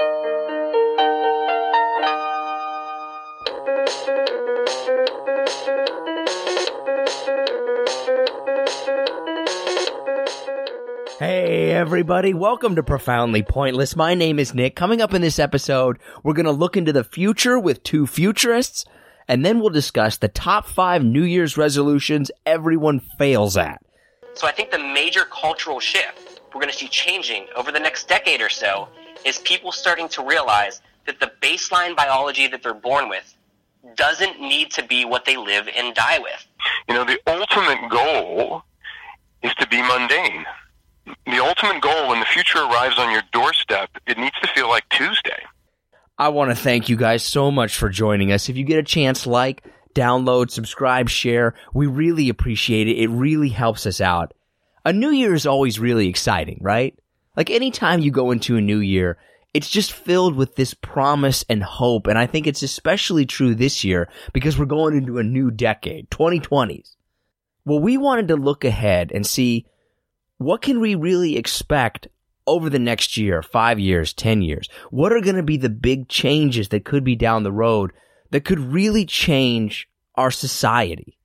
Hey, everybody. Welcome to Profoundly Pointless. My name is Nick. Coming up in this episode, we're going to look into the future with two futurists, and then we'll discuss the top five New Year's resolutions everyone fails at. So I think the major cultural shift we're going to see changing over the next decade or so is people starting to realize that the baseline biology that they're born with doesn't need to be what they live and die with. You know, the ultimate goal is to be mundane the ultimate goal when the future arrives on your doorstep, it needs to feel like Tuesday. I want to thank you guys so much for joining us. If you get a chance, like, download, subscribe, share. We really appreciate it. It really helps us out. A new year is always really exciting, right? Like anytime you go into a new year, it's just filled with this promise and hope. And I think it's especially true this year because we're going into a new decade, 2020s. Well, we wanted to look ahead and see what can we really expect over the next year, five years, 10 years? What are going to be the big changes that could be down the road that could really change our society?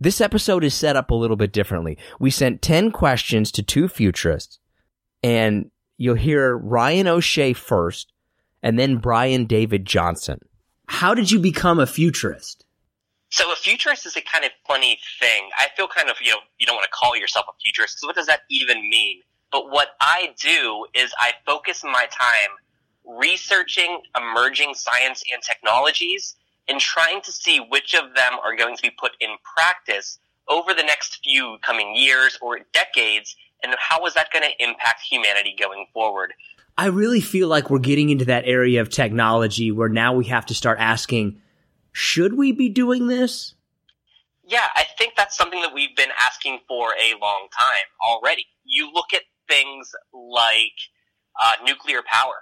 This episode is set up a little bit differently. We sent 10 questions to two futurists, and you'll hear Ryan O'Shea first, and then Brian David Johnson. How did you become a futurist? So a futurist is a kind of funny thing. I feel kind of, you know, you don't want to call yourself a futurist because what does that even mean? But what I do is I focus my time researching emerging science and technologies and trying to see which of them are going to be put in practice over the next few coming years or decades and how is that going to impact humanity going forward. I really feel like we're getting into that area of technology where now we have to start asking should we be doing this? Yeah, I think that's something that we've been asking for a long time already. You look at things like uh, nuclear power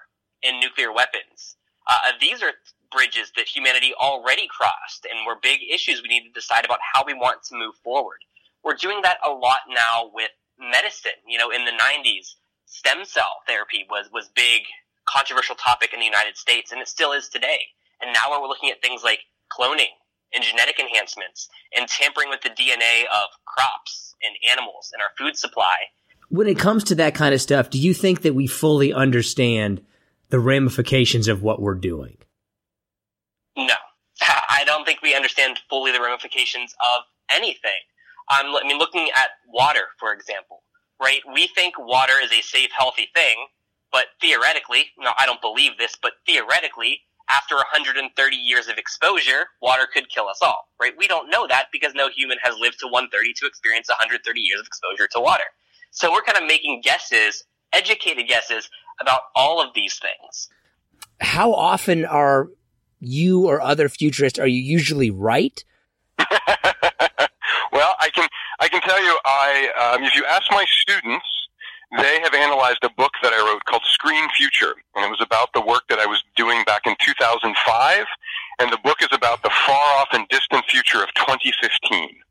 and nuclear weapons. Uh, these are bridges that humanity already crossed and were big issues we need to decide about how we want to move forward. We're doing that a lot now with medicine. You know, in the 90s, stem cell therapy was, was big, controversial topic in the United States, and it still is today. And now we're looking at things like cloning and genetic enhancements and tampering with the DNA of crops and animals and our food supply. When it comes to that kind of stuff, do you think that we fully understand the ramifications of what we're doing? No. I don't think we understand fully the ramifications of anything. Um, I mean, looking at water, for example, right? We think water is a safe, healthy thing, but theoretically, no, I don't believe this, but theoretically, after 130 years of exposure, water could kill us all, right? We don't know that because no human has lived to 130 to experience 130 years of exposure to water. So we're kind of making guesses, educated guesses about all of these things. How often are you or other futurists are you usually right? well, I can I can tell you I um, if you ask my students they have analyzed a book that I wrote called Screen Future, and it was about the work that I was doing back in 2005, and the book is about the far off and distant future of 2015.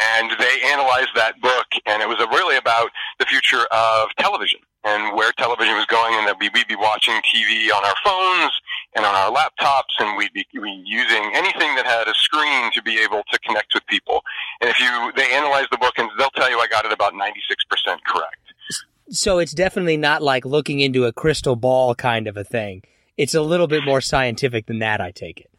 And they analyzed that book, and it was really about the future of television and where television was going, and that we'd be watching TV on our phones and on our laptops, and we'd be, using anything that had a screen to be able to connect with people. And if you, they analyzed the book, and they'll tell you I got it about 96% correct. So it's definitely not like looking into a crystal ball kind of a thing. It's a little bit more scientific than that, I take it.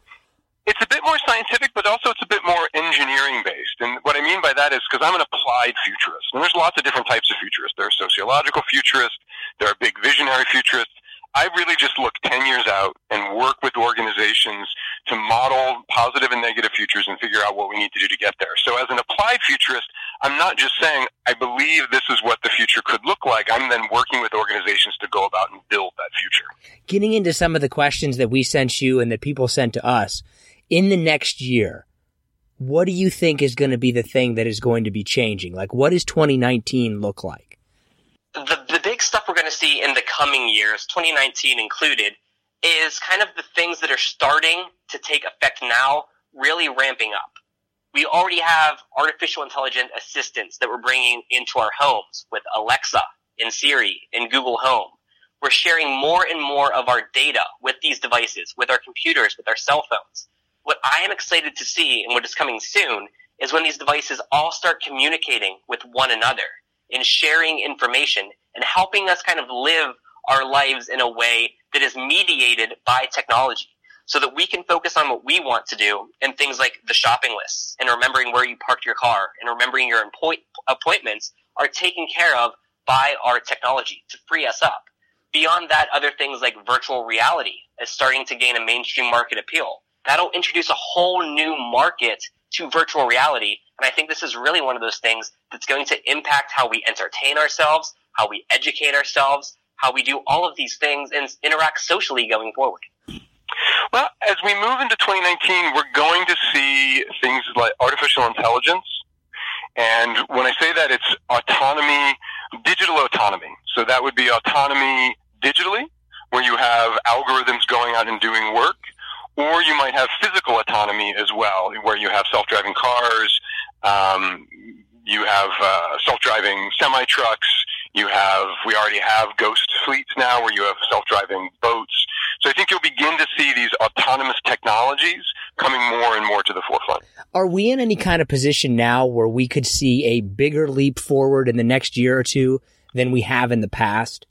It's a bit more scientific, but also it's a bit more engineering based. And what I mean by that is because I'm an applied futurist. And there's lots of different types of futurists. There are sociological futurists. There are big visionary futurists. I really just look 10 years out and work with organizations to model positive and negative futures and figure out what we need to do to get there. So as an applied futurist, I'm not just saying, I believe this is what the future could look like. I'm then working with organizations to go about and build that future. Getting into some of the questions that we sent you and that people sent to us in the next year, what do you think is going to be the thing that is going to be changing? Like, what does 2019 look like? The, the big stuff we're going to see in the coming years, 2019 included, is kind of the things that are starting to take effect now, really ramping up. We already have artificial intelligent assistants that we're bringing into our homes with Alexa and Siri and Google Home. We're sharing more and more of our data with these devices, with our computers, with our cell phones. What I am excited to see and what is coming soon is when these devices all start communicating with one another and sharing information and helping us kind of live our lives in a way that is mediated by technology so that we can focus on what we want to do and things like the shopping lists and remembering where you parked your car and remembering your appointments are taken care of by our technology to free us up. Beyond that, other things like virtual reality is starting to gain a mainstream market appeal. That'll introduce a whole new market to virtual reality. And I think this is really one of those things that's going to impact how we entertain ourselves, how we educate ourselves, how we do all of these things and interact socially going forward. Well, as we move into 2019, we're going to see things like artificial intelligence. And when I say that, it's autonomy, digital autonomy. So that would be autonomy digitally, where you have algorithms going out and doing work, or you might have physical autonomy as well, where you have self-driving cars, um, you have uh, self-driving semi trucks. You have we already have ghost fleets now, where you have self-driving boats. So I think you'll begin to see these autonomous technologies coming more and more to the forefront. Are we in any kind of position now where we could see a bigger leap forward in the next year or two than we have in the past?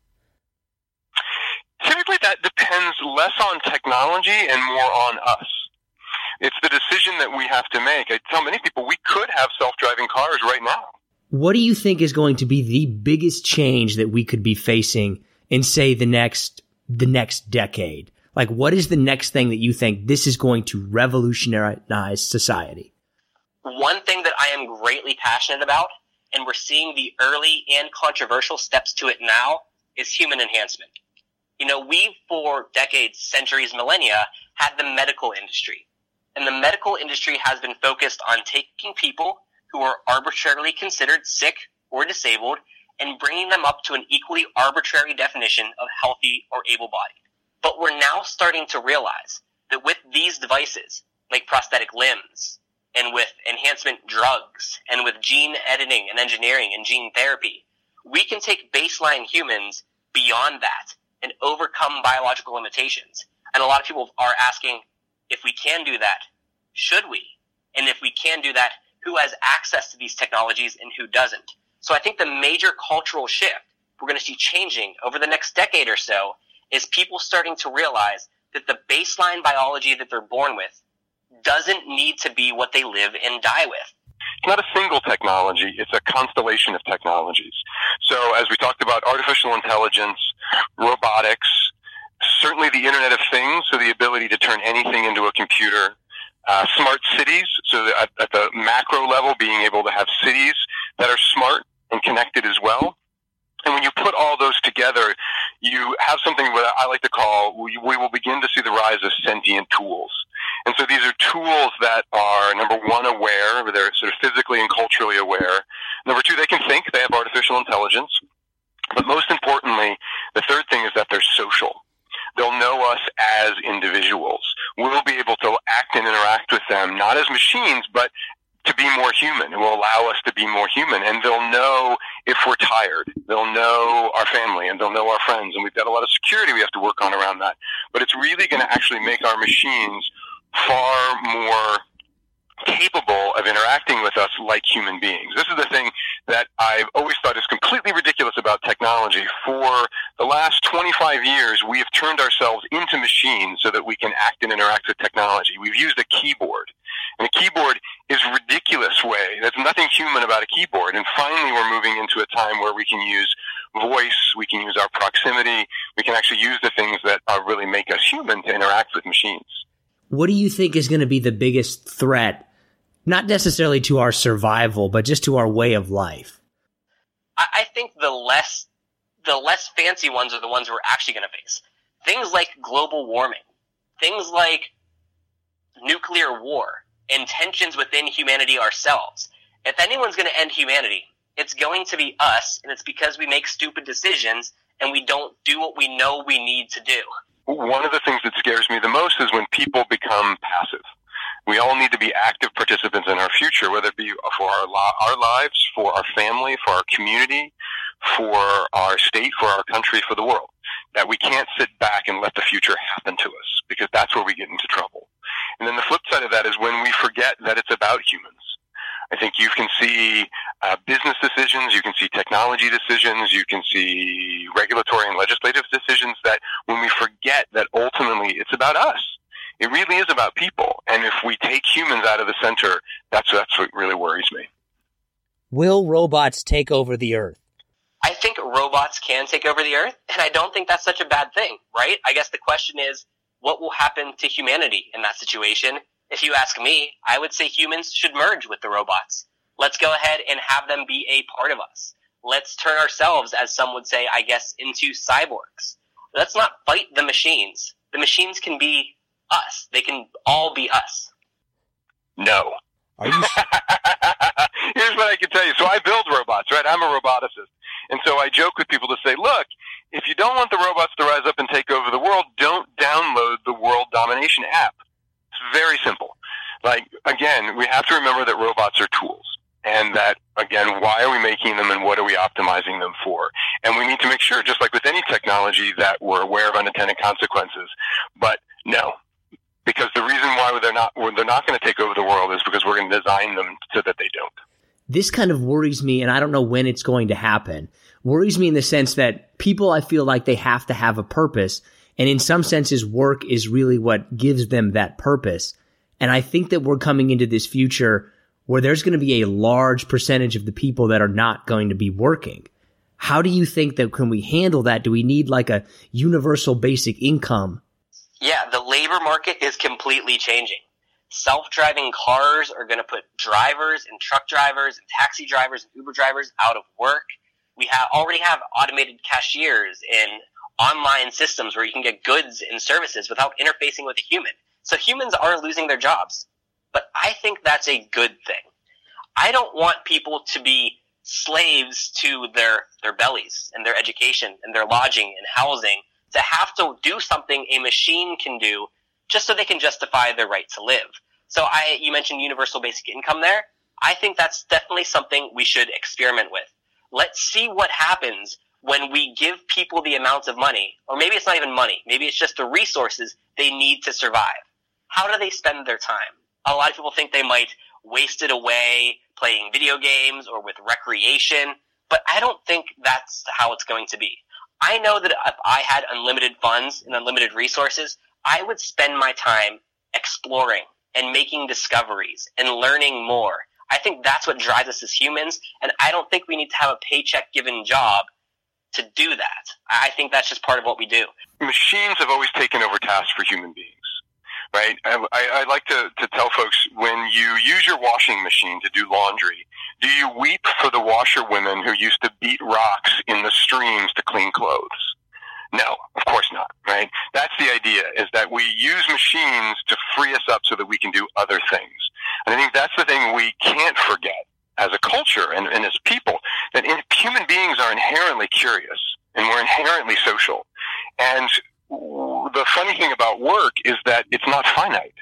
Typically, that depends less on technology and more on us. It's the decision that we have to make. I tell many people we could have self-driving cars right now. What do you think is going to be the biggest change that we could be facing in say the next the next decade? Like what is the next thing that you think this is going to revolutionize society? One thing that I am greatly passionate about and we're seeing the early and controversial steps to it now is human enhancement. You know, we for decades, centuries, millennia had the medical industry and the medical industry has been focused on taking people who are arbitrarily considered sick or disabled and bringing them up to an equally arbitrary definition of healthy or able-bodied. But we're now starting to realize that with these devices, like prosthetic limbs, and with enhancement drugs, and with gene editing and engineering and gene therapy, we can take baseline humans beyond that and overcome biological limitations. And a lot of people are asking, if we can do that, should we? And if we can do that, who has access to these technologies and who doesn't? So I think the major cultural shift we're going to see changing over the next decade or so is people starting to realize that the baseline biology that they're born with doesn't need to be what they live and die with. It's not a single technology, it's a constellation of technologies. So as we talked about artificial intelligence, robotics, certainly the Internet of Things, so the ability to turn anything into a computer, uh, smart cities, so at, at the macro level, being able to have cities that are smart and connected as well. And when you put all those together, you have something that I like to call, we, we will begin to see the rise of sentient tools. And so these are tools that are, number one, aware, they're sort of physically and culturally aware. Number two, they can think, they have artificial intelligence. But most importantly, the third thing is that they're social. They'll know us as individuals. We'll be able to act and interact with them, not as machines, but to be more human. It will allow us to be more human. And they'll know if we're tired. They'll know our family and they'll know our friends. And we've got a lot of security we have to work on around that. But it's really going to actually make our machines far more capable of interacting with us like human beings. This is the thing that I've always thought is completely ridiculous about technology. For the last 25 years, we have turned ourselves into machines so that we can act and interact with technology. We've used a keyboard. And a keyboard is a ridiculous way. There's nothing human about a keyboard. And finally, we're moving into a time where we can use voice, we can use our proximity, we can actually use the things that uh, really make us human to interact with machines what do you think is going to be the biggest threat, not necessarily to our survival, but just to our way of life? I think the less the less fancy ones are the ones we're actually going to face. Things like global warming, things like nuclear war, and tensions within humanity ourselves. If anyone's going to end humanity, it's going to be us, and it's because we make stupid decisions and we don't do what we know we need to do. One of the things that scares me the most is when people become passive. We all need to be active participants in our future, whether it be for our, our lives, for our family, for our community, for our state, for our country, for the world. That we can't sit back and let the future happen to us because that's where we get into trouble. And then the flip side of that is when we forget that it's about humans. I think you can see uh, business decisions, you can see technology decisions, you can see regulatory and legislative decisions that when we forget that ultimately it's about us. It really is about people. And if we take humans out of the center, that's, that's what really worries me. Will robots take over the earth? I think robots can take over the earth, and I don't think that's such a bad thing, right? I guess the question is, what will happen to humanity in that situation? If you ask me, I would say humans should merge with the robots. Let's go ahead and have them be a part of us. Let's turn ourselves, as some would say, I guess, into cyborgs. Let's not fight the machines. The machines can be us. They can all be us. No. Are you? Here's what I can tell you. So I build robots, right? I'm a roboticist. And so I joke with people to say, look, if you don't want the robots to rise up and take over the world, don't download the world domination app. Very simple. Like, again, we have to remember that robots are tools. And that, again, why are we making them and what are we optimizing them for? And we need to make sure, just like with any technology, that we're aware of unintended consequences. But no, because the reason why they're not they're not going to take over the world is because we're going to design them so that they don't. This kind of worries me, and I don't know when it's going to happen. Worries me in the sense that people, I feel like they have to have a purpose, and in some senses, work is really what gives them that purpose. And I think that we're coming into this future where there's going to be a large percentage of the people that are not going to be working. How do you think that can we handle that? Do we need like a universal basic income yeah, the labor market is completely changing. Self-driving cars are going to put drivers and truck drivers and taxi drivers and Uber drivers out of work. We have already have automated cashiers and online systems where you can get goods and services without interfacing with a human. So humans are losing their jobs. But I think that's a good thing. I don't want people to be slaves to their, their bellies and their education and their lodging and housing to have to do something a machine can do just so they can justify their right to live. So I, you mentioned universal basic income there. I think that's definitely something we should experiment with. Let's see what happens when we give people the amount of money, or maybe it's not even money, maybe it's just the resources they need to survive. How do they spend their time? A lot of people think they might waste it away playing video games or with recreation, but I don't think that's how it's going to be. I know that if I had unlimited funds and unlimited resources, I would spend my time exploring and making discoveries and learning more. I think that's what drives us as humans, and I don't think we need to have a paycheck given job to do that. I think that's just part of what we do. Machines have always taken over tasks for human beings right? I, I like to, to tell folks when you use your washing machine to do laundry, do you weep for the washerwomen who used to beat rocks in the streams to clean clothes? No, of course not, right? That's the idea, is that we use machines to free us up so that we can do other things. And I think that's the thing we can't forget as a culture and, and as people, that in, human beings are inherently curious and we're inherently social. And the funny thing about work is that it's not finite.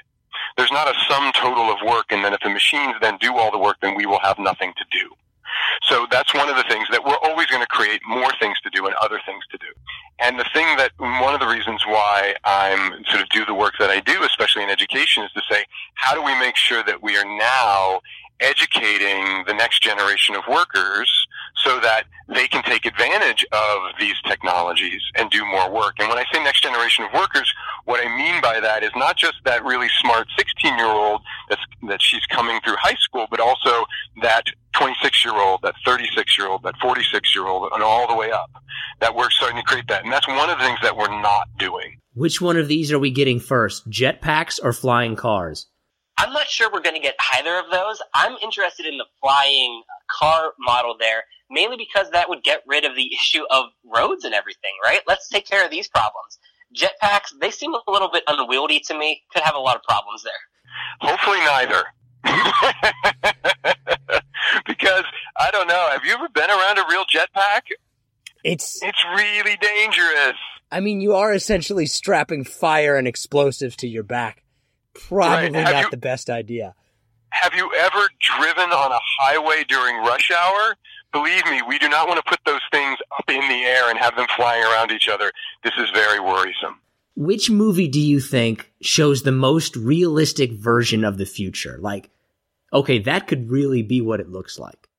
There's not a sum total of work, and then if the machines then do all the work, then we will have nothing to do. So that's one of the things that we're always going to create more things to do and other things to do. And the thing that one of the reasons why I'm sort of do the work that I do, especially in education, is to say, how do we make sure that we are now educating the next generation of workers so that they can take advantage of these technologies and do more work. And when I say next generation of workers, what I mean by that is not just that really smart 16 year old that's, that she's coming through high school, but also that 26 year old, that 36 year old, that 46 year old, and all the way up. That we're starting to create that. And that's one of the things that we're not doing. Which one of these are we getting first, jetpacks or flying cars? I'm not sure we're going to get either of those. I'm interested in the flying car model there, mainly because that would get rid of the issue of roads and everything, right? Let's take care of these problems. Jetpacks, they seem a little bit unwieldy to me. Could have a lot of problems there. Hopefully neither. because I don't know. Have you ever been around a real jetpack? It's It's really dangerous. I mean, you are essentially strapping fire and explosives to your back. Probably Right. Not you- the best idea. Have you ever driven on a highway during rush hour? Believe me, we do not want to put those things up in the air and have them flying around each other. This is very worrisome. Which movie do you think shows the most realistic version of the future? Like, okay, that could really be what it looks like.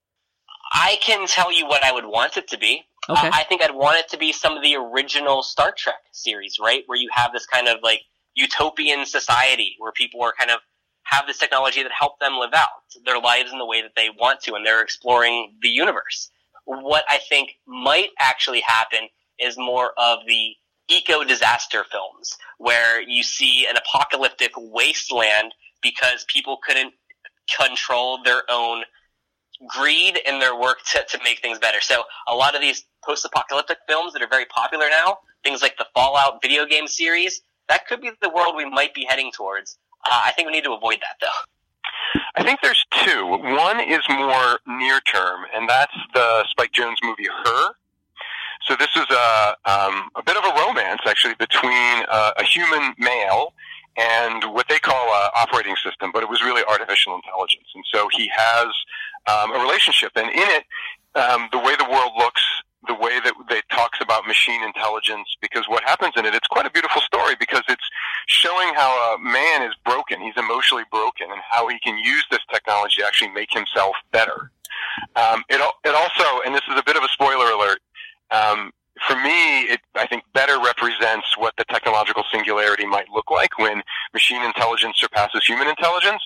I can tell you what I would want it to be. Okay. Uh, I think I'd want it to be some of the original Star Trek series, right? Where you have this kind of like utopian society where people are kind of have this technology that help them live out their lives in the way that they want to and they're exploring the universe. What I think might actually happen is more of the eco disaster films where you see an apocalyptic wasteland because people couldn't control their own greed in their work to, to make things better. So a lot of these post-apocalyptic films that are very popular now, things like the Fallout video game series, that could be the world we might be heading towards. Uh, I think we need to avoid that though. I think there's two. One is more near term, and that's the Spike Jonze movie Her. So this is a um, a bit of a romance actually between uh, a human male and what they call a operating system, but it was really artificial intelligence. And so he has um, a relationship, and in it, um, the way the world looks, the way that they talks about machine intelligence, because what happens in it, it's quite a beautiful story because it's showing how a man is broken, he's emotionally broken, and how he can use this technology to actually make himself better. Um, it, it also, and this is a bit of a spoiler alert, um, for me, it, I think better represents what the technological singularity might look like when machine intelligence surpasses human intelligence.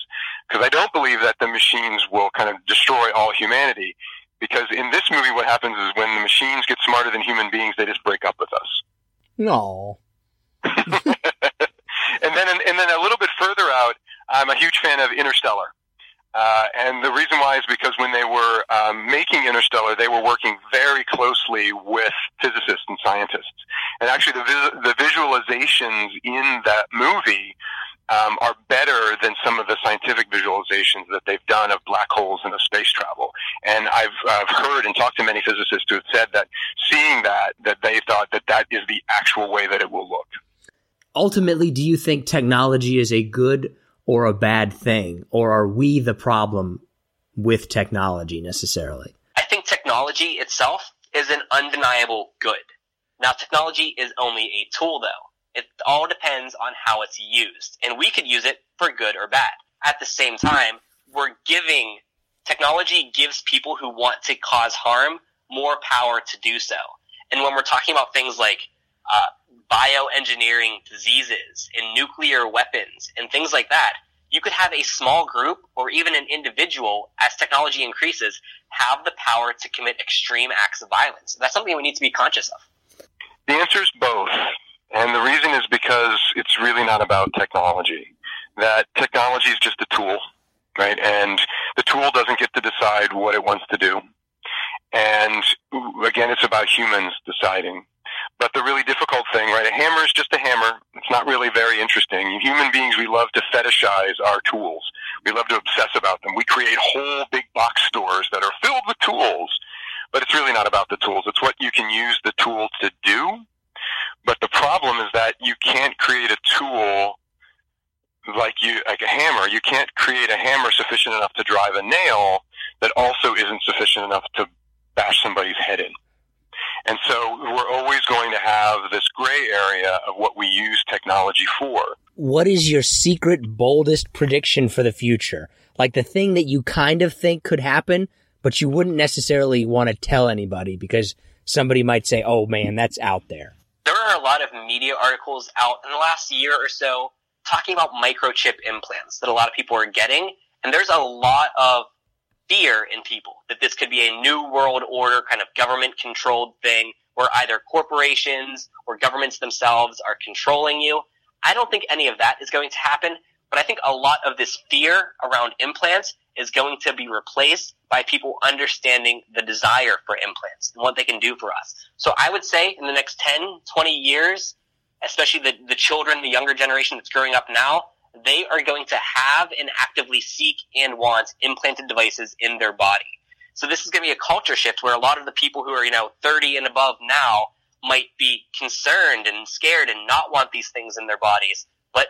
Because I don't believe that the machines will kind of destroy all humanity. Because in this movie, what happens is when the machines get smarter than human beings, they just break up with us. No. and then, and then a little bit further out, I'm a huge fan of Interstellar. Uh, and the reason why is because when they were um, making Interstellar, they were working very closely with physicists and scientists. And actually, the, vis- the visualizations in that movie um, are better than some of the scientific visualizations that they've done of black holes and of space travel. And I've, I've heard and talked to many physicists who have said that seeing that, that they thought that that is the actual way that it will look. Ultimately, do you think technology is a good or a bad thing? Or are we the problem with technology necessarily? I think technology itself is an undeniable good. Now, technology is only a tool, though. It all depends on how it's used, and we could use it for good or bad. At the same time, we're giving technology gives people who want to cause harm more power to do so. And when we're talking about things like uh, bioengineering diseases and nuclear weapons and things like that, you could have a small group or even an individual, as technology increases, have the power to commit extreme acts of violence. That's something we need to be conscious of. The answer is both. And the reason is because it's really not about technology. That technology is just a tool, right? And the tool doesn't get to decide what it wants to do. And again, it's about humans deciding. But the really difficult thing, right? A hammer is just a hammer. It's not really very interesting. Human beings, we love to fetishize our tools. We love to obsess about them. We create whole big box stores that are filled with tools. But it's really not about the tools. It's what you can use the tool to do. But the problem is that you can't create a tool like you, like a hammer. You can't create a hammer sufficient enough to drive a nail that also isn't sufficient enough to bash somebody's head in. And so we're always going to have this gray area of what we use technology for. What is your secret, boldest prediction for the future? Like the thing that you kind of think could happen, but you wouldn't necessarily want to tell anybody because somebody might say, oh man, that's out there. There are a lot of media articles out in the last year or so talking about microchip implants that a lot of people are getting. And there's a lot of fear in people that this could be a new world order kind of government controlled thing where either corporations or governments themselves are controlling you. I don't think any of that is going to happen, but I think a lot of this fear around implants is going to be replaced by people understanding the desire for implants and what they can do for us. So I would say in the next 10, 20 years, especially the, the children, the younger generation that's growing up now, they are going to have and actively seek and want implanted devices in their body. So this is going to be a culture shift where a lot of the people who are, you know, 30 and above now might be concerned and scared and not want these things in their bodies. But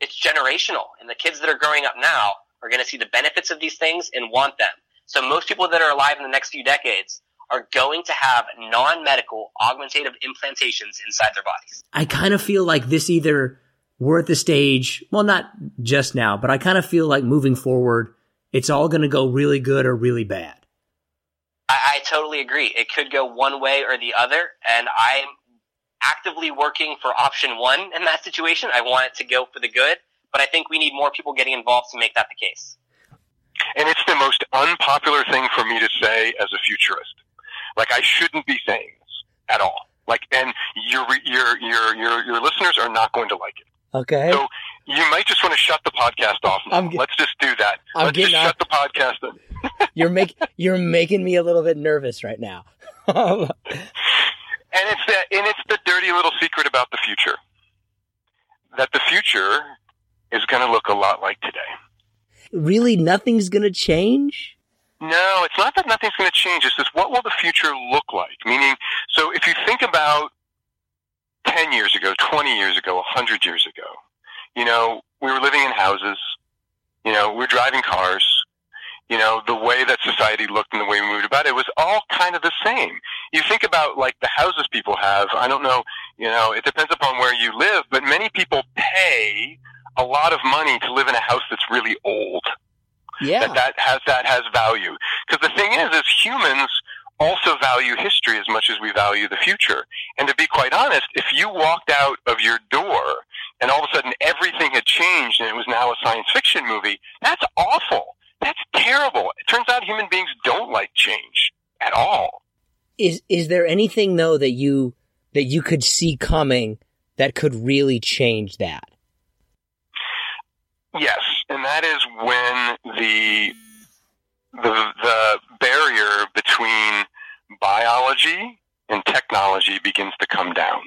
it's generational. And the kids that are growing up now are going to see the benefits of these things and want them. So most people that are alive in the next few decades are going to have non-medical augmentative implantations inside their bodies. I kind of feel like this either we're at the stage, well, not just now, but I kind of feel like moving forward, it's all going to go really good or really bad. I, I totally agree. It could go one way or the other, and I'm actively working for option one in that situation. I want it to go for the good, but I think we need more people getting involved to make that the case. And it's the most unpopular thing for me to say as a futurist. Like I shouldn't be saying this at all. Like, and your your your your your listeners are not going to like it. Okay. So you might just want to shut the podcast off. Now. Get, Let's just do that. I'm Let's getting just off. shut the podcast. you're make you're making me a little bit nervous right now. and it's that, and it's the dirty little secret about the future. That the future is going to look a lot like today. Really, nothing's going to change. No, it's not that nothing's going to change. It's just what will the future look like? Meaning, so if you think about 10 years ago, 20 years ago, 100 years ago, you know, we were living in houses, you know, we were driving cars, you know, the way that society looked and the way we moved about it was all kind of the same. You think about like the houses people have, I don't know, you know, it depends upon where you live, but many people pay a lot of money to live in a house that's really old yeah. that that has that has value. Because the thing is, is humans also value history as much as we value the future. And to be quite honest, if you walked out of your door and all of a sudden everything had changed and it was now a science fiction movie, that's awful. That's terrible. It turns out human beings don't like change at all. Is is there anything though that you that you could see coming that could really change that? Yes, and that is when the the the barrier between biology and technology begins to come down.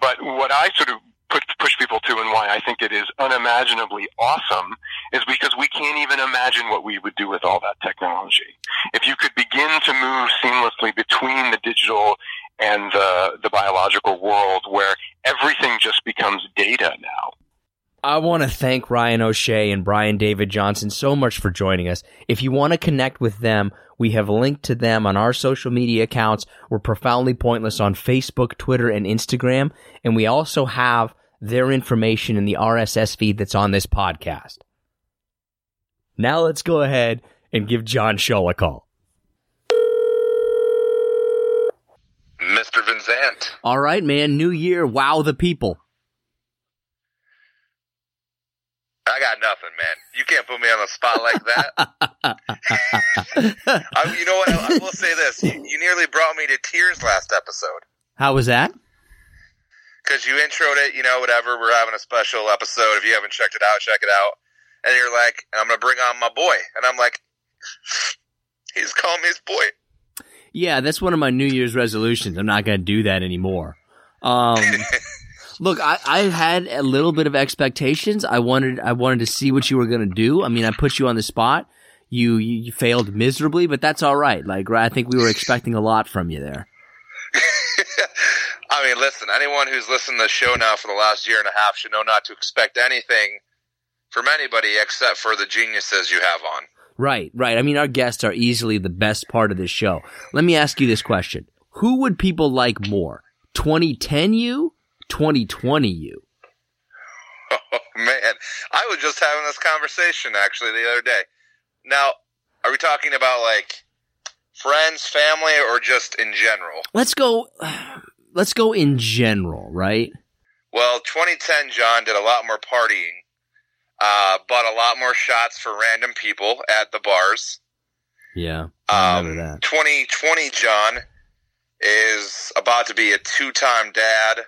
But what I sort of put, push people to and why I think it is unimaginably awesome is because we can't even imagine what we would do with all that technology. If you could begin to move seamlessly between the digital and the, the biological world where everything just becomes data now I want to thank Ryan O'Shea and Brian David Johnson so much for joining us. If you want to connect with them, we have linked to them on our social media accounts. We're profoundly pointless on Facebook, Twitter, and Instagram. And we also have their information in the RSS feed that's on this podcast. Now let's go ahead and give John Shaw a call. Mr. Vincent. All right, man. New year. Wow the people. I got nothing, man. You can't put me on the spot like that. I, you know what? I, I, will say this: you, you, nearly brought me to tears last episode. How was that? Because you introed it, you know, whatever. We're having a special episode. If you haven't checked it out, check it out. And you're like, I'm going to bring on my boy, and I'm like, he's calling me his boy. Yeah, that's one of my New Year's resolutions. I'm not going to do that anymore. Um, Look, I, I had a little bit of expectations. I wanted I wanted to see what you were going to do. I mean, I put you on the spot. You, you, you failed miserably, but that's all right. Like I think we were expecting a lot from you there. I mean, listen, anyone who's listened to the show now for the last year and a half should know not to expect anything from anybody except for the geniuses you have on. Right, right. I mean, our guests are easily the best part of this show. Let me ask you this question. Who would people like more? 2010 you 2020 you? Oh, man. I was just having this conversation actually the other day. Now, are we talking about like friends, family, or just in general? Let's go. Let's go in general, right? Well, 2010, John did a lot more partying, uh, bought a lot more shots for random people at the bars. Yeah, I um, that. 2020, John is about to be a two-time dad.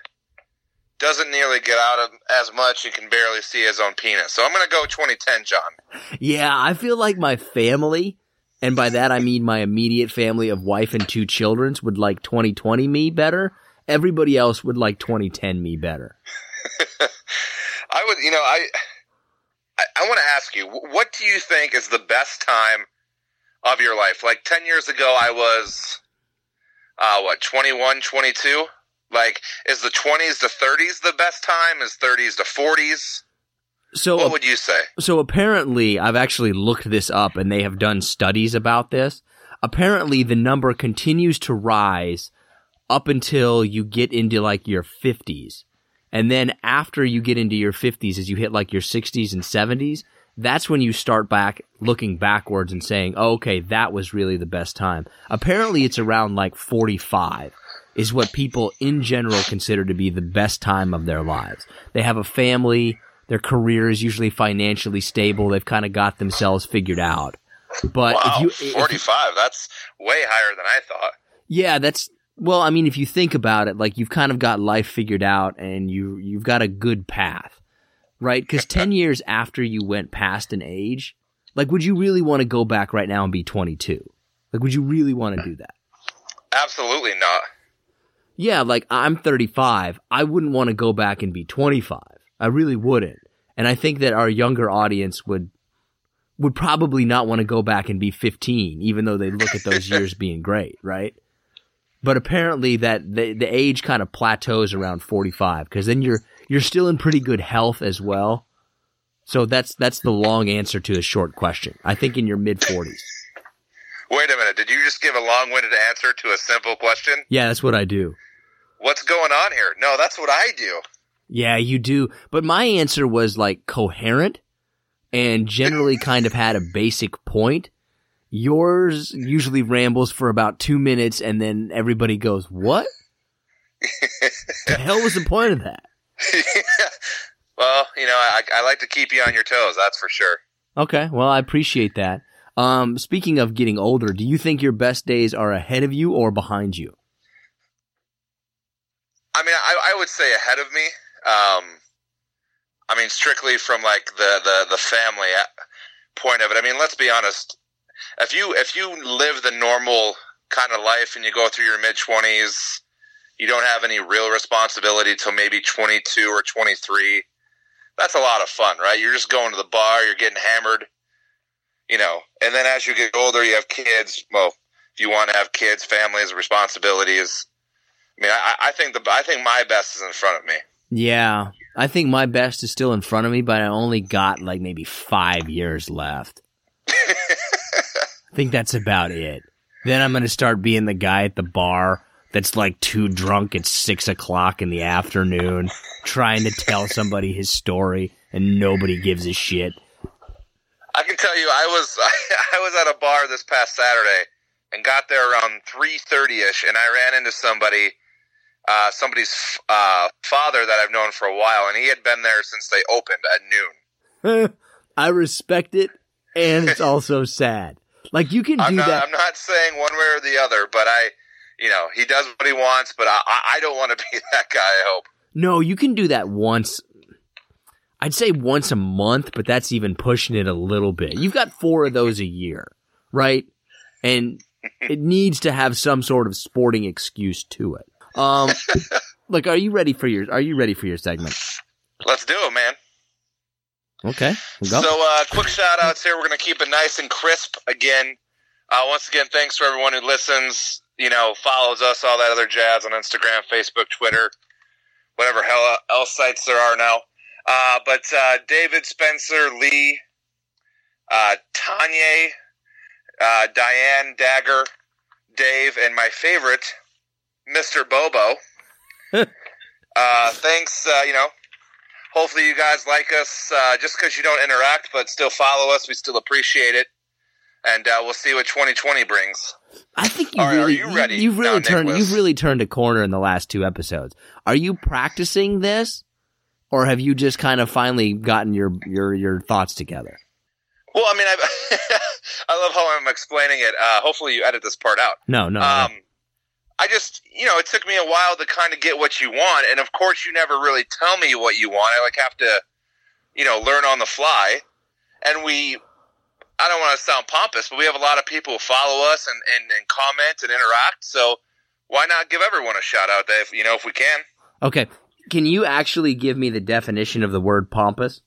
Doesn't nearly get out of as much and can barely see his own penis. So I'm going to go 2010, John. Yeah, I feel like my family, and by that I mean my immediate family of wife and two childrens, would like 2020 me better. Everybody else would like 2010 me better. I would, you know, I I, I want to ask you, what do you think is the best time of your life? Like 10 years ago, I was, uh, what, 21, 22? Like, is the 20s to 30s the best time? Is 30s to 40s? So What would you say? So apparently, I've actually looked this up and they have done studies about this. Apparently, the number continues to rise up until you get into like your 50s. And then after you get into your 50s, as you hit like your 60s and 70s, that's when you start back looking backwards and saying, oh, okay, that was really the best time. Apparently, it's around like 45 is what people in general consider to be the best time of their lives. They have a family, their career is usually financially stable, they've kind of got themselves figured out. But Wow, if you if- 45. That's way higher than I thought. yeah, that's well, I mean, if you think about it, like you've kind of got life figured out and you you've got a good path, right? Because ten years after you went past an age, like, would you really want to go back right now and be twenty two? Like, would you really want to do that? Absolutely not. Yeah, like I'm 35. I wouldn't want to go back and be 25. I really wouldn't. And I think that our younger audience would would probably not want to go back and be 15, even though they look at those years being great, right? But apparently that the, the age kind of plateaus around 45 because then you're you're still in pretty good health as well. So that's that's the long answer to a short question. I think in your mid 40s. Wait a minute. Did you just give a long-winded answer to a simple question? Yeah, that's what I do. What's going on here? No, that's what I do. Yeah, you do. But my answer was like coherent and generally kind of had a basic point. Yours usually rambles for about two minutes and then everybody goes, What? the hell was the point of that? well, you know, I, I like to keep you on your toes. That's for sure. Okay, well, I appreciate that. Um, speaking of getting older, do you think your best days are ahead of you or behind you? I mean, I, I would say ahead of me. Um, I mean, strictly from like the, the, the family point of it. I mean, let's be honest. If you if you live the normal kind of life and you go through your mid twenties, you don't have any real responsibility till maybe twenty two or twenty three. That's a lot of fun, right? You're just going to the bar, you're getting hammered, you know. And then as you get older, you have kids. Well, if you want to have kids, families, responsibilities. I mean, I, I think the I think my best is in front of me. Yeah, I think my best is still in front of me, but I only got like maybe five years left. I think that's about it. Then I'm going to start being the guy at the bar that's like too drunk at six o'clock in the afternoon, trying to tell somebody his story, and nobody gives a shit. I can tell you, I was I was at a bar this past Saturday and got there around three thirty ish, and I ran into somebody, uh, somebody's uh, father that I've known for a while, and he had been there since they opened at noon. I respect it, and it's also sad. Like you can do I'm not that. I'm not saying one way or the other, but I, you know, he does what he wants, but I I I don't want to be that guy. I hope. No, you can do that once. I'd say once a month, but that's even pushing it a little bit. You've got four of those a year, right? And it needs to have some sort of sporting excuse to it. Um, look, are you ready for your? Are you ready for your segment? Let's do it, man. Okay. So, uh, quick shout outs here. We're going to keep it nice and crisp again. Uh, once again, thanks for everyone who listens, you know, follows us, all that other jazz on Instagram, Facebook, Twitter, whatever hell else sites there are now. Uh, but uh, David, Spencer, Lee, uh, Tanya, uh, Diane, Dagger, Dave, and my favorite, Mr. Bobo. uh, thanks, uh, you know, hopefully you guys like us uh, just because you don't interact but still follow us we still appreciate it and uh, we'll see what 2020 brings I think you are, really, you ready you've really now, turned, you've really turned a corner in the last two episodes. Are you practicing this, or have you just kind of finally gotten your your your thoughts together? well i mean i I love how i'm explaining it uh, hopefully you edit this part out No, no. no. I just, you know, it took me a while to kind of get what you want, and of course, you never really tell me what you want. I like have to, you know, learn on the fly. And we, I don't want to sound pompous, but we have a lot of people who follow us and, and, and comment and interact. So why not give everyone a shout out, Dave? You know, if we can. Okay. Can you actually give me the definition of the word pompous?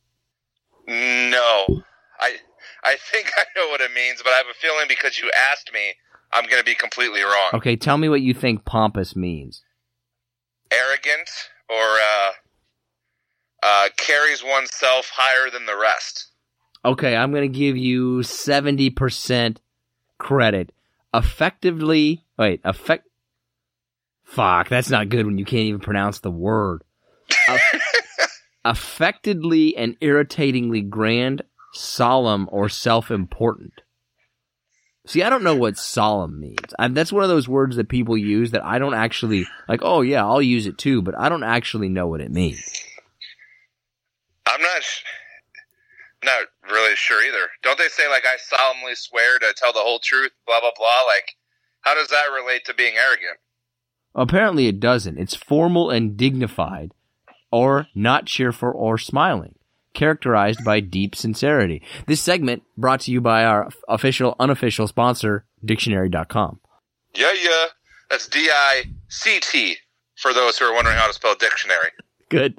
No, I I think I know what it means, but I have a feeling because you asked me, I'm going to be completely wrong. Okay, tell me what you think pompous means. Arrogant or uh, uh, carries oneself higher than the rest. Okay, I'm going to give you 70% credit. Effectively, wait, effect. Fuck, that's not good when you can't even pronounce the word. affectedly and irritatingly grand, solemn, or self important. See, I don't know what solemn means. I, that's one of those words that people use that I don't actually like. Oh yeah, I'll use it too, but I don't actually know what it means. I'm not not really sure either. Don't they say like I solemnly swear to tell the whole truth, blah blah blah? Like, how does that relate to being arrogant? Apparently, it doesn't. It's formal and dignified, or not cheerful or smiling characterized by deep sincerity. This segment brought to you by our official, unofficial sponsor, dictionary.com. Yeah, yeah. That's D I C T for those who are wondering how to spell dictionary. Good.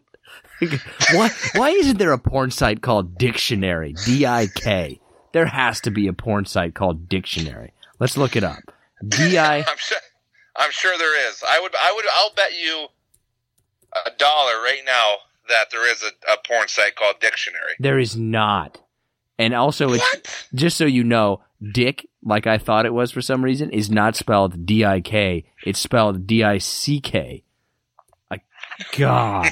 why, why isn't there a porn site called Dictionary? D I K. There has to be a porn site called Dictionary. Let's look it up. D I. I'm sure. I'm sure there is. I would. I would. I'll bet you a dollar right now that there is a, a porn site called Dictionary. There is not. And also, it's What? just so you know, Dick, like I thought it was for some reason, is not spelled D I K. It's spelled D I C K. Like, God,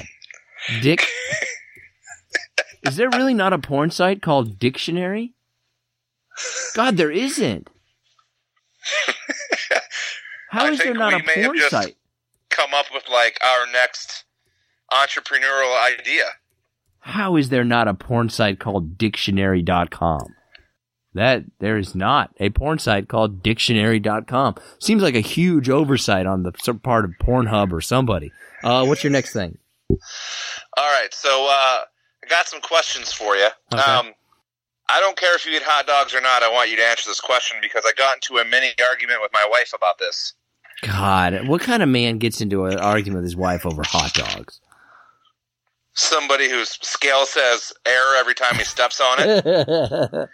Dick. Is there really not a porn site called Dictionary? God, there isn't. How I there think not we a may have porn just- site? Come up with like our next entrepreneurial idea. How is there not a porn site called dictionary.com? That there is not a porn site called dictionary.com. Seems like a huge oversight on the part of Pornhub or somebody. Uh, what's your next thing? All right, so uh, I got some questions for you. Okay. Um, I don't care if you eat hot dogs or not. I want you to answer this question because I got into a mini argument with my wife about this. God, what kind of man gets into an argument with his wife over hot dogs? Somebody whose scale says error every time he steps on it.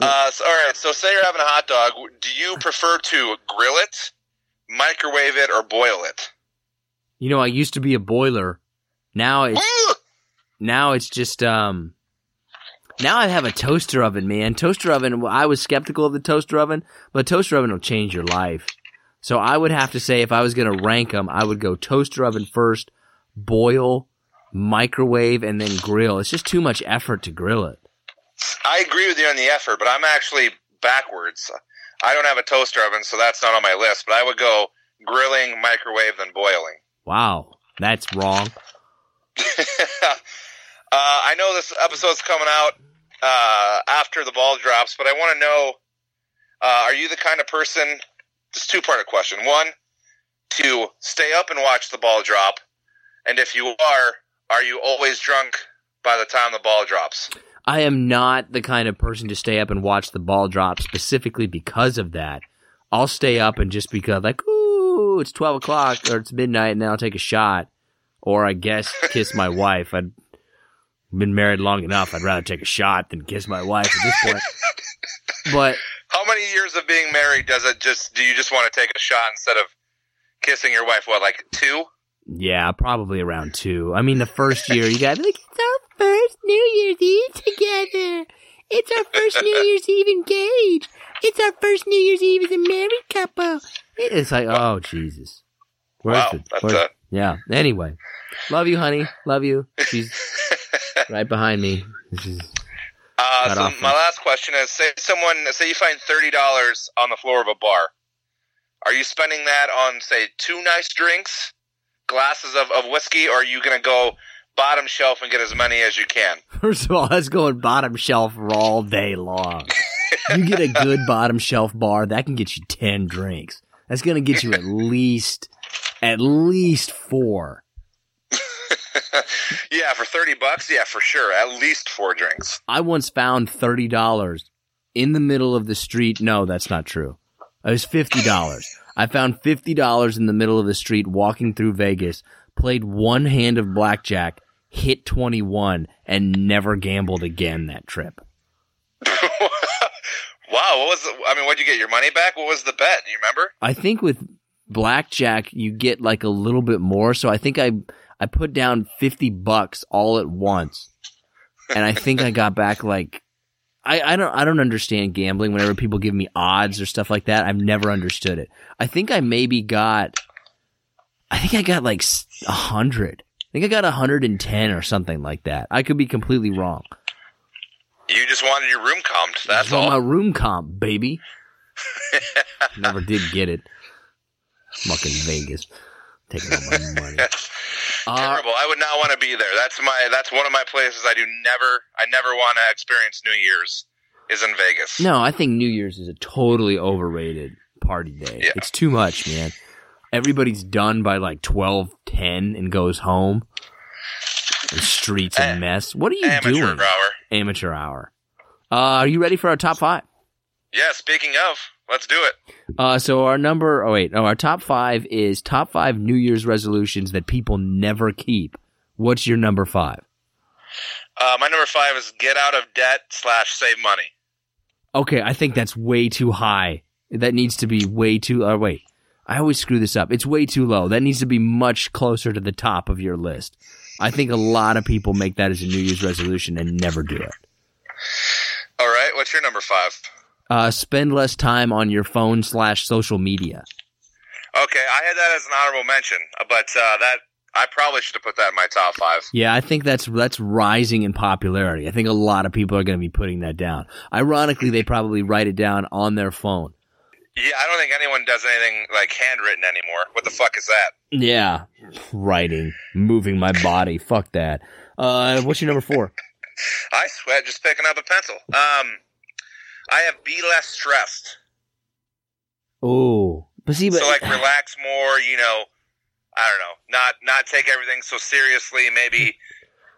uh, so, all right, so say you're having a hot dog. Do you prefer to grill it, microwave it, or boil it? you know, I used to be a boiler. Now it's now it's just um now I have a toaster oven, man. Toaster oven. I was skeptical of the toaster oven, but toaster oven will change your life. So I would have to say, if I was going to rank them, I would go toaster oven first, boil, microwave, and then grill. It's just too much effort to grill it. I agree with you on the effort, but I'm actually backwards. I don't have a toaster oven, so that's not on my list. But I would go grilling, microwave, then boiling. Wow, that's wrong. uh, I know this episode's coming out uh, after the ball drops, but I want to know: uh, Are you the kind of person? This two part question. One, to stay up and watch the ball drop, and if you are, are you always drunk by the time the ball drops? I am not the kind of person to stay up and watch the ball drop specifically because of that. I'll stay up and just because, like, ooh, it's 12 o'clock or it's midnight and then I'll take a shot. Or I guess kiss my wife. I've been married long enough. I'd rather take a shot than kiss my wife at this point. But How many years of being married does it just? Do you just want to take a shot instead of kissing your wife? What, like two? Yeah, probably around two. I mean, the first year you got, like, it's our first New Year's Eve together. It's our first New Year's Eve engaged. It's our first New Year's Eve as a married couple. It's like, oh, Jesus. Where's Wow, the- that's where's- a- yeah. Anyway, love you, honey. Love you. She's right behind me. Uh, so my last question is: Say someone, say you find thirty dollars on the floor of a bar. Are you spending that on, say, two nice drinks, glasses of, of whiskey, or are you going to go bottom shelf and get as many as you can? First of all, that's going bottom shelf all day long. you get a good bottom shelf bar, that can get you 10 drinks. That's gonna get you at least, at least four. yeah, for thirty bucks, yeah, for sure, at least four drinks. I once found thirty dollars in the middle of the street. No, that's not true. It was fifty dollars. I found fifty dollars in the middle of the street walking through Vegas. Played one hand of blackjack, hit twenty one, and never gambled again that trip. Wow, what was? The, I mean, what'd you get? Your money back? What was the bet? Do you remember? I think with blackjack you get like a little bit more. So I think I I put down fifty bucks all at once, and I think I got back like I, I don't I don't understand gambling. Whenever people give me odds or stuff like that, I've never understood it. I think I maybe got I think I got like a hundred. I think I got a hundred and ten or something like that. I could be completely wrong. You just wanted your room comped. That's all. my room comp, baby. Never did get it. Fucking Vegas. Taking all my money. Uh, Terrible. I would not want to be there. That's my. That's one of my places I do never. I never want to experience New Year's. Is in Vegas. no, I think New Year's is a totally overrated party day. Yeah. It's too much, man. Everybody's done by like twelve ten and goes home. The streets a Eh, mess. What are you Amateur doing? hour. Amateur hour. Uh, are you ready for our top five? Yeah. Speaking of, let's do it. Uh, so our number, oh wait, no, our top five is top five New Year's resolutions that people never keep. What's your number five? Uh, my number five is get out of debt slash save money. Okay, I think that's way too high. That needs to be way too. Uh, wait, I always screw this up. It's way too low. That needs to be much closer to the top of your list. I think a lot of people make that as a New Year's resolution and never do it. All right. What's your number five? Uh, spend less time on your phone slash social media. Okay, I had that as an honorable mention, but uh, that I probably should have put that in my top five. Yeah, I think that's that's rising in popularity. I think a lot of people are going to be putting that down. Ironically, they probably write it down on their phone. Yeah, I don't think anyone does anything like handwritten anymore. What the fuck is that? Yeah, writing, moving my body. Fuck that. Uh, what's your number four? I sweat just picking up a pencil. Um, I have be less stressed. Oh, but see, but so like relax more. You know, I don't know, not not take everything so seriously. Maybe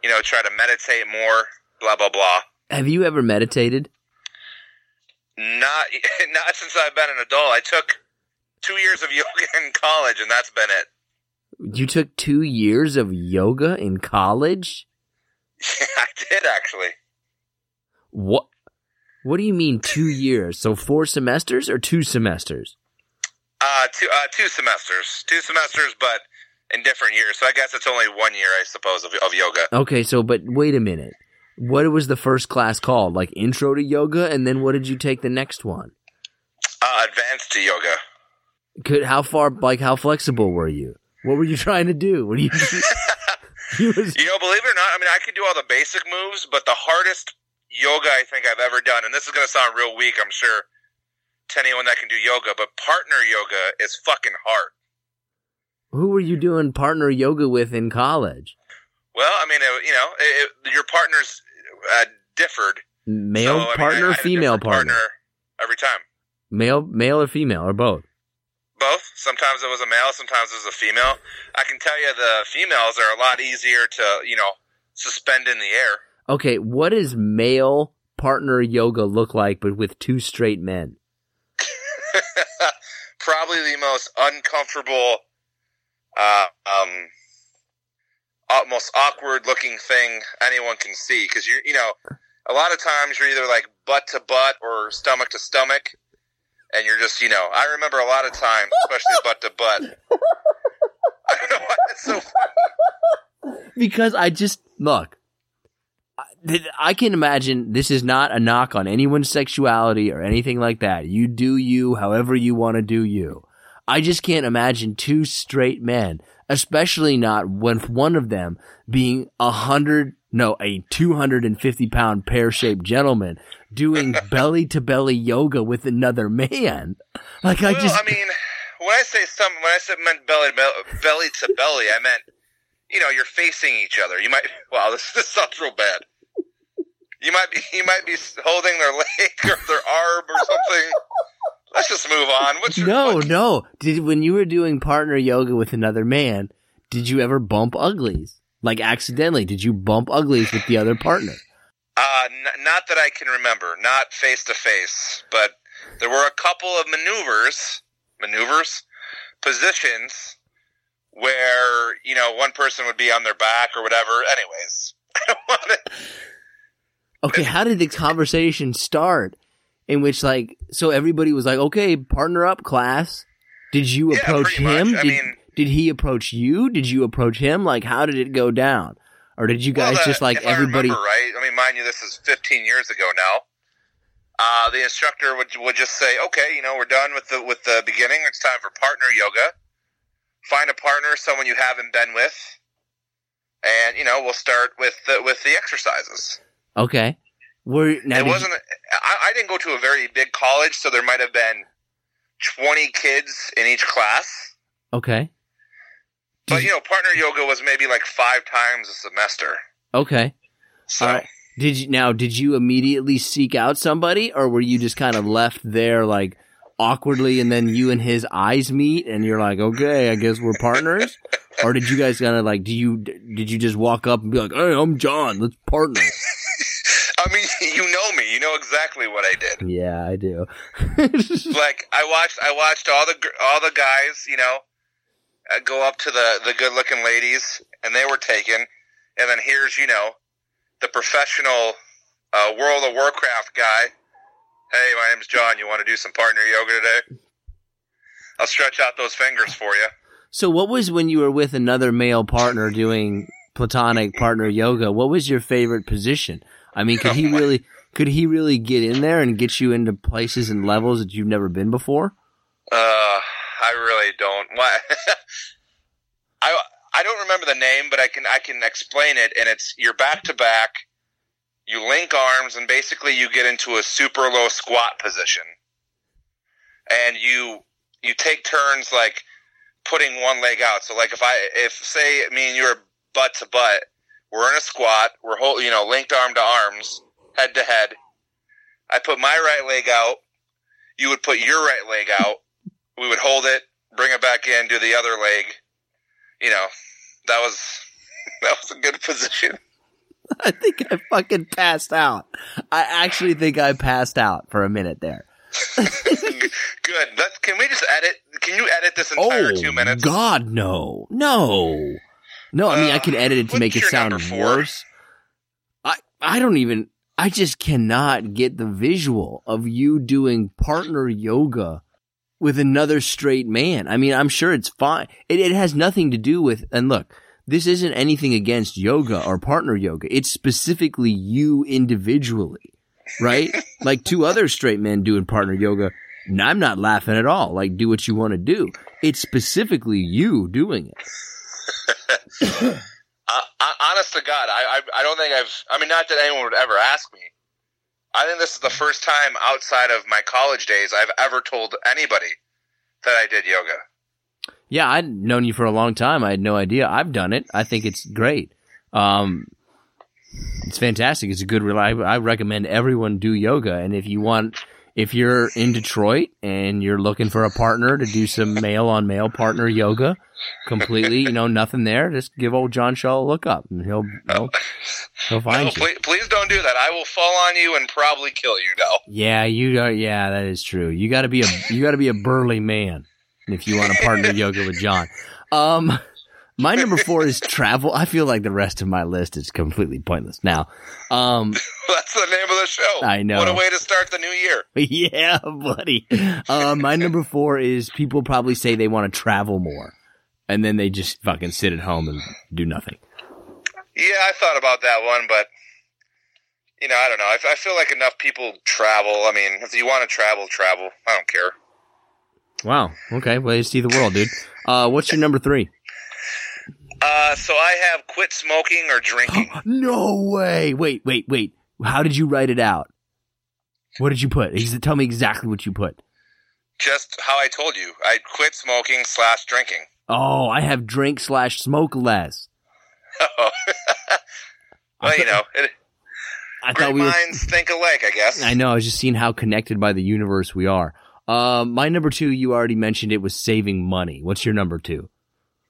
you know, try to meditate more. Blah blah blah. have you ever meditated? Not not since I've been an adult. I took two years of yoga in college, and that's been it. You took two years of yoga in college. Yeah, I did actually. What? What do you mean two years? So four semesters or two semesters? Uh, two uh, two semesters, two semesters, but in different years. So I guess it's only one year, I suppose, of, of yoga. Okay, so but wait a minute. What was the first class called? Like intro to yoga, and then what did you take the next one? Uh, advanced to yoga. Could how far? Like how flexible were you? What were you trying to do? What do you? you was, You know, believe it or not, I mean, I could do all the basic moves, but the hardest yoga I think I've ever done, and this is going to sound real weak, I'm sure, to anyone that can do yoga, but partner yoga is fucking hard. who were you doing partner yoga with in college? Well, I mean, it, you know, it, it, your partners uh, differed. Male So, I mean, I- partner, I female different partner, every time. male, male or female or both? Both. Sometimes it was a male, sometimes it was a female. I can tell you the females are a lot easier to, you know, suspend in the air. Okay, what does male partner yoga look like, but with two straight men? Probably the most uncomfortable, uh, um, most awkward looking thing anyone can see. Because you, you know, a lot of times you're either like butt to butt or stomach to stomach, and you're just, you know, I remember a lot of times, especially butt to butt. I don't know why that's so funny. Because I just look. I- can imagine this is not a knock on anyone's sexuality or anything like that. You do you however you want to do you. I just can't imagine two straight men, especially not with one of them being a hundred, no, a 250 pound pear shaped gentleman doing belly to belly yoga with another man. Like I just, I mean, when I say some, when I said meant belly to belly to belly, I meant you know you're facing each other. You might wow, this this sounds real bad. You might be you might be holding their leg or their arm or something let's just move on. What's your, No, what- no. Did when you were doing partner yoga with another man, did you ever bump uglies? Like accidentally, did you bump uglies with the other partner? Uh, n- not that I can remember, not face to face, but there were a couple of maneuvers, maneuvers, positions where you know one person would be on their back or whatever. Anyways, I don't want to. Okay, how did the conversation start? In which, like, so everybody was like, "Okay, partner up, class." Did you Yeah, approach him? I did, mean- did he approach you? Did you approach him? Like, how did it go down? Or did you guys Well, the- just like I everybody? remember right? I mean, mind you, this is 15 years ago now. Uh, the instructor would would just say, "Okay, you know, we're done with the with the beginning. It's time for partner yoga. Find a partner, someone you haven't been with, and you know, we'll start with the, with the exercises." Okay, were now it wasn't. I, I didn't go to a very big college, so there might have been 20 kids in each class. okay. But Did you know, partner yoga was maybe like five times a semester. Okay. So All right. Did you now? Did you immediately seek out somebody, or were you just kind of left there like awkwardly, and then you and his eyes meet, and you're like, okay, I guess we're partners? or did you guys kind of like? Do you did you just walk up and be like, hey, I'm John, let's partner? You know me. You know exactly what I did. yeah, I do. like I watched I watched all the all the guys, you know, uh, go up to the the good looking ladies, and they were taken. And then here's you know the professional uh, World of Warcraft guy. Hey, my name's John. You want to do some partner yoga today? I'll stretch out those fingers for you. so, what was when you were with another male partner doing platonic partner yoga? What was your favorite position? I mean, could he really? Could he really get in there and get you into places and levels that you've never been before? Uh, I really don't. Why? I I don't remember the name, but I can I can explain it. And it's you're back to back. You link arms, and basically you get into a super low squat position, and you you take turns like putting one leg out. So like if I if say me and you're butt to butt, we're in a squat, we're hold, you know linked arm to arms, head to head. I put my right leg out. You would put your right leg out we would hold it, bring it back in, do the other leg. You know, that was that was a good position. I think I fucking passed out. I actually think I passed out for a minute there. good. Let's, can we just edit? Can you edit this entire oh, two minutes? Oh, God, no, no, no. I mean, I Uh, can edit it to make it sound worse. I I don't even. I just cannot get the visual of you doing partner yoga with another straight man. I mean, I'm sure it's fine. It, it has nothing to do with. And look, this isn't anything against yoga or partner yoga. It's specifically you individually, right? like two other straight men doing partner yoga. I'm not laughing at all. Like, do what you want to do. It's specifically you doing it. Uh, honest to God, I, I I don't think I've. I mean, not that anyone would ever ask me. I think this is the first time outside of my college days I've ever told anybody that I did yoga. Yeah, I'd known you for a long time. I had no idea. I've done it. I think it's great. Um, it's fantastic. It's a good. I recommend everyone do yoga. And if you want, if you're in Detroit and you're looking for a partner to do some male on male partner yoga, completely, you know, nothing there. Just give old John Shaw a look up, and he'll he'll, he'll find No, you. please, please don't do that. I will fall on you and probably kill you. No. Yeah, you are. Yeah, that is true. You got to be a you got to be a burly man if you want to partner yoga with John. Um, my number four is travel. I feel like the rest of my list is completely pointless now. Um, That's the name of the show. I know. What a way to start the new year. yeah, buddy. Um, my number four is people probably say they want to travel more, and then they just fucking sit at home and do nothing. Yeah, I thought about that one, but you know, I don't know. I, I feel like enough people travel. I mean, if you want to travel, travel. I don't care. Wow. Okay. Way to see the world, dude. Uh, what's your number three? Uh, so I have quit smoking or drinking. No way. Wait, wait, wait. How did you write it out? What did you put? Tell me exactly what you put. Just how I told you. I quit smoking slash drinking. Oh, I have drink slash smoke less. Oh. well, you know, it, I great thought we were. minds think alike, I guess. I know. I was just seeing how connected by the universe we are. Uh, my number two, you already mentioned it was saving money. What's your number two?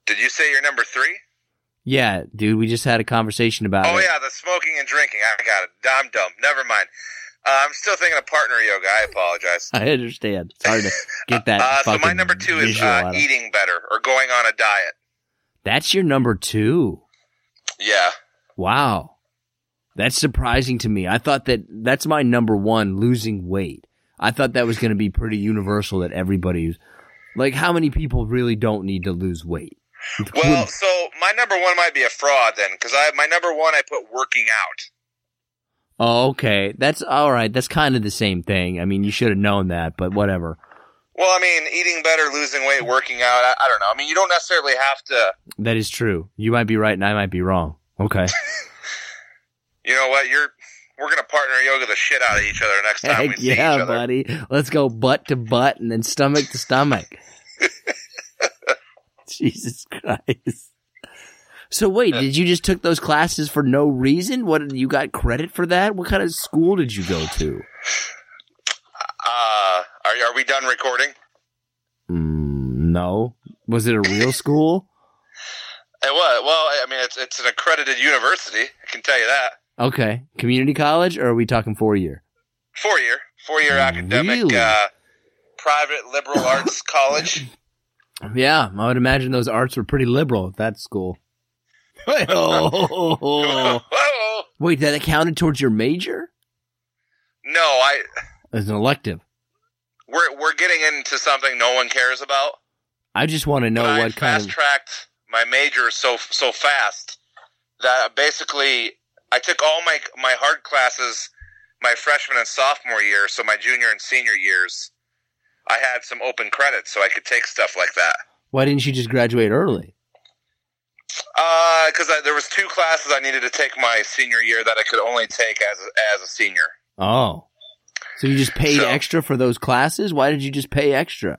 Did you say your number three? Yeah, dude, we just had a conversation about Oh it. yeah, the smoking and drinking. I got it. I'm dumb. Never mind. Uh, I'm still thinking of partner yoga. I apologize. I understand. Sorry to get that. Uh, so my number two is uh, eating better or going on a diet. That's your number two. Yeah. Wow. That's surprising to me. I thought that that's my number one, losing weight. I thought that was going to be pretty universal that everybody's like, how many people really don't need to lose weight? Well, so my number one might be a fraud then, because I my number one I put working out. oh, okay. That's all right. That's kind of the same thing. I mean, you should have known that, but whatever. Well, I mean, eating better, losing weight, working out. I, I don't know. I mean, you don't necessarily have to. That is true. You might be right and I might be wrong. Okay. You know what? You're. We're gonna partner yoga the shit out of each other next time we Heck see each yeah, other. buddy. Let's go butt to butt and then stomach to stomach. Jesus Christ. So wait, did you just took those classes for no reason? What you got credit for that? What kind of school did you go to? Uh, are are we done recording? Mm, no. Was it a real school? It was. Well, I mean, it's it's an accredited university. I can tell you that. Okay. Community college or are we talking four year? Four year, four year academic, Really? uh, private liberal arts college. Yeah, I would imagine those arts were pretty liberal at that school. Wait, that counted towards your major? No, I. As an elective. We're we're getting into something no one cares about. I just want to know But I what kind fast of tracked my major so so fast that basically I took all my my hard classes my freshman and sophomore year, so my junior and senior years. I had some open credits, so I could take stuff like that. Why didn't you just graduate early? Uh, because there was two classes I needed to take my senior year that I could only take as a, as a senior. Oh. So you just paid So- extra for those classes? Why did you just pay extra?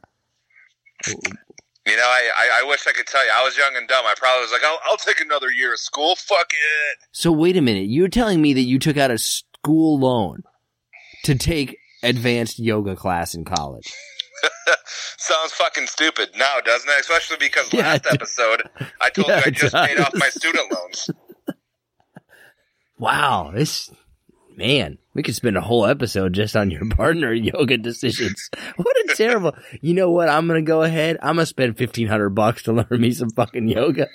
You know, I, I, I wish I could tell you. I was young and dumb. I probably was like, I'll, I'll take another year of school. Fuck it. So wait a minute. You're telling me that you took out a school loan to take advanced yoga class in college. Sounds fucking stupid now, doesn't it? Especially because Yeah, last episode I told Yeah, you I just paid off my student loans. Wow, this man, we could spend a whole episode just on your partner yoga decisions. What a terrible. You know what? I'm gonna go ahead. I'm gonna spend fifteen hundred bucks to learn me some fucking yoga.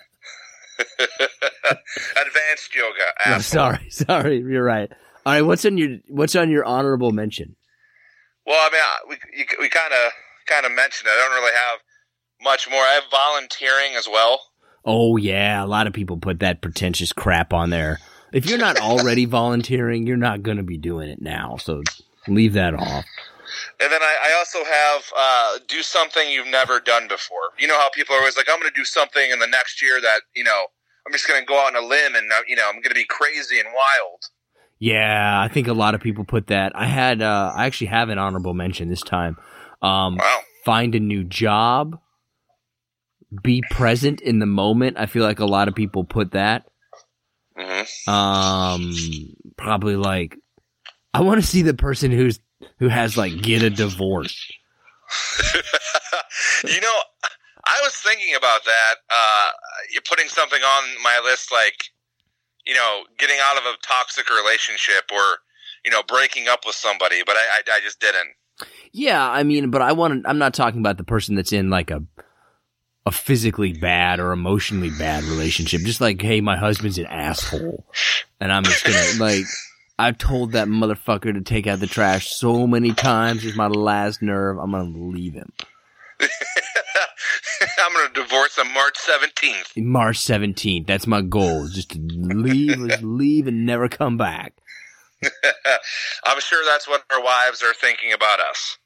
Advanced yoga. No, asshole. sorry, sorry. You're right. All right, what's on your what's on your honorable mention? Well, I mean, I- we you, we kind of kind of mentioned it. I don't really have much more. I have volunteering as well. Oh yeah, a lot of people put that pretentious crap on there. If you're not already volunteering, you're not going to be doing it now. So leave that off. And then I, I also have uh, do something you've never done before. You know how people are always like, I'm going to do something in the next year that you know I'm just going to go out on a limb and uh, you know I'm going to be crazy and wild. Yeah, I think a lot of people put that. I had uh I actually have an honorable mention this time. Um Wow. find a new job. Be present in the moment. I feel like a lot of people put that. hmm Um probably like I want to see the person who's who has like get a divorce. you know, I was thinking about that. Uh, you're putting something on my list, like you know, getting out of a toxic relationship or you know, breaking up with somebody, but I, I, I just didn't. Yeah, I mean, but I want to, I'm not talking about the person that's in like a a physically bad or emotionally bad relationship. Just like, hey, my husband's an asshole, and I'm just gonna like. I've told that motherfucker to take out the trash so many times. He's my last nerve. I'm gonna leave him. I'm going to divorce on March 17th. March 17th. That's my goal. Just to leave, just leave, and never come back. I'm sure that's what our wives are thinking about us.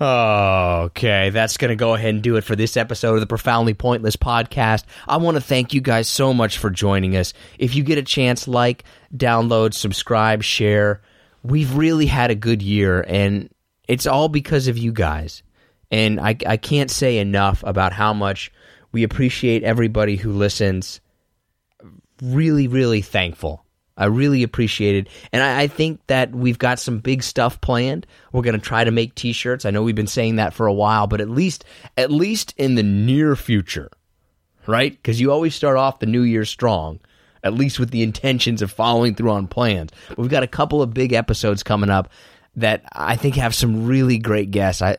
Okay, that's going to go ahead and do it for this episode of the Profoundly Pointless podcast. I want to thank you guys so much for joining us. If you get a chance, like, download, subscribe, share. We've really had a good year, and it's all because of you guys. And I, I can't say enough about how much we appreciate everybody who listens. Really, really thankful. I really appreciate it. And I, I think that we've got some big stuff planned. We're going to try to make t-shirts. I know we've been saying that for a while, but at least, at least in the near future, right? Because you always start off the new year strong, at least with the intentions of following through on plans. We've got a couple of big episodes coming up that I think have some really great guests. I